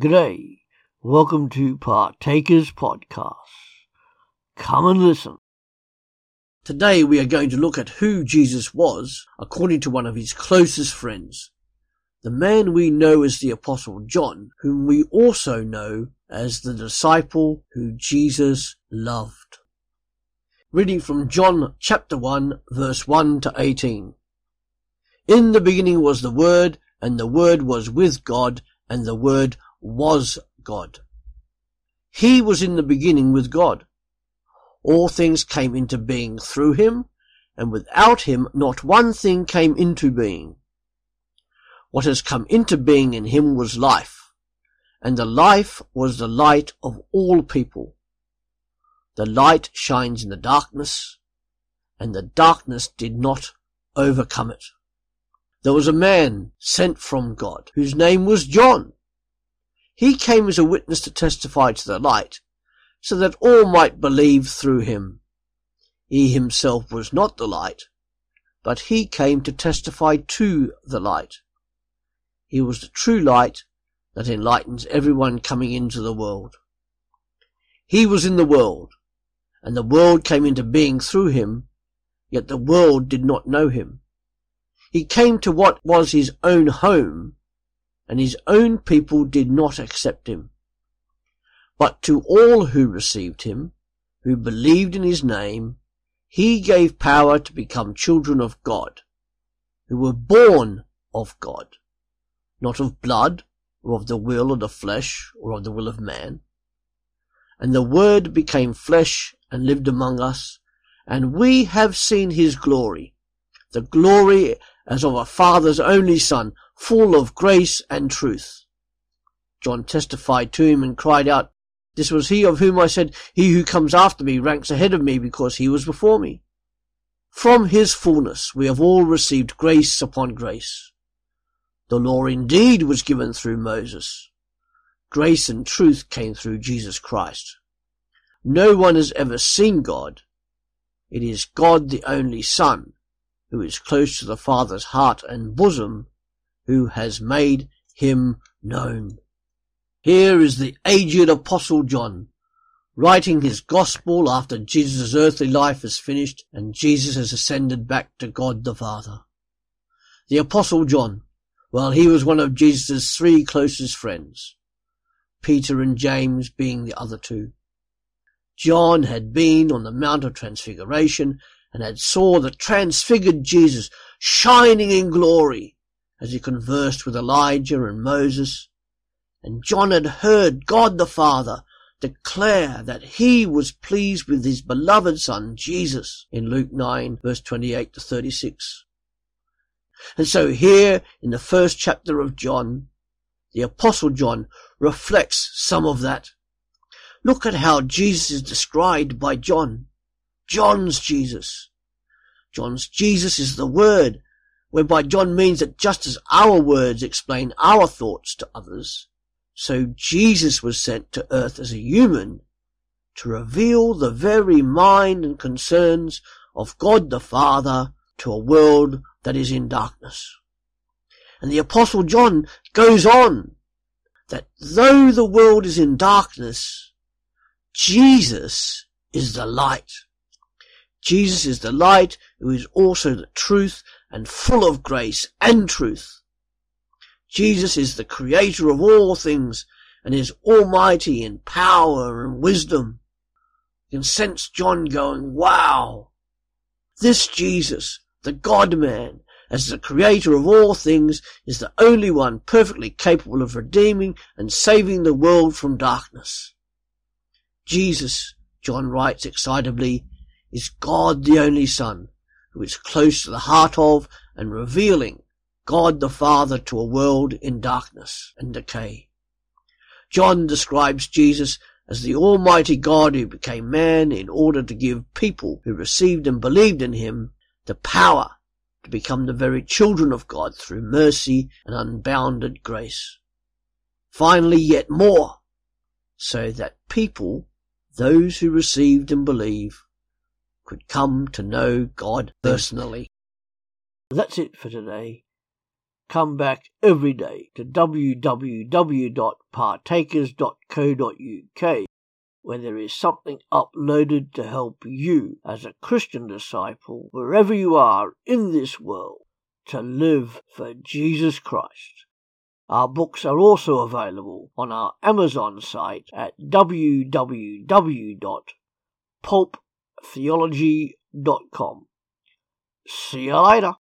G'day. Welcome to Partakers Podcast. Come and listen. Today we are going to look at who Jesus was according to one of his closest friends. The man we know as the Apostle John, whom we also know as the disciple who Jesus loved. Reading from John chapter 1 verse 1 to 18. In the beginning was the Word, and the Word was with God, and the Word was God. He was in the beginning with God. All things came into being through him, and without him not one thing came into being. What has come into being in him was life, and the life was the light of all people. The light shines in the darkness, and the darkness did not overcome it. There was a man sent from God, whose name was John. He came as a witness to testify to the light, so that all might believe through him. He himself was not the light, but he came to testify to the light. He was the true light that enlightens everyone coming into the world. He was in the world, and the world came into being through him, yet the world did not know him. He came to what was his own home, and his own people did not accept him. But to all who received him, who believed in his name, he gave power to become children of God, who were born of God, not of blood, or of the will of the flesh, or of the will of man. And the Word became flesh and lived among us, and we have seen his glory, the glory as of a Father's only Son, full of grace and truth. John testified to him and cried out, this was he of whom I said, He who comes after me ranks ahead of me because he was before me. From his fullness we have all received grace upon grace. The law indeed was given through Moses. Grace and truth came through Jesus Christ. No one has ever seen God. It is God the only Son, who is close to the Father's heart and bosom, who has made him known. Here is the aged Apostle John, writing his gospel after Jesus' earthly life is finished and Jesus has ascended back to God the Father. The Apostle John, well, he was one of Jesus' three closest friends, Peter and James being the other two. John had been on the Mount of Transfiguration and had saw the transfigured Jesus shining in glory as he conversed with Elijah and Moses and John had heard God the Father declare that he was pleased with his beloved son Jesus in Luke 9 verse 28 to 36. And so here in the first chapter of John, the apostle John reflects some of that. Look at how Jesus is described by John. John's Jesus. John's Jesus is the Word, whereby John means that just as our words explain our thoughts to others, so Jesus was sent to earth as a human to reveal the very mind and concerns of God the Father to a world that is in darkness. And the apostle John goes on that though the world is in darkness, Jesus is the light. Jesus is the light who is also the truth and full of grace and truth. Jesus is the creator of all things and is almighty in power and wisdom. You can sense John going, wow. This Jesus, the God-man, as the creator of all things, is the only one perfectly capable of redeeming and saving the world from darkness. Jesus, John writes excitably, is God the only Son, who is close to the heart of and revealing God the Father to a world in darkness and decay. John describes Jesus as the Almighty God who became man in order to give people who received and believed in him the power to become the very children of God through mercy and unbounded grace. Finally, yet more, so that people, those who received and believe, could come to know God personally. That's it for today. come back every day to www.partakers.co.uk where there is something uploaded to help you as a Christian disciple wherever you are in this world to live for Jesus Christ. Our books are also available on our Amazon site at www.pulptheology.com. See you later.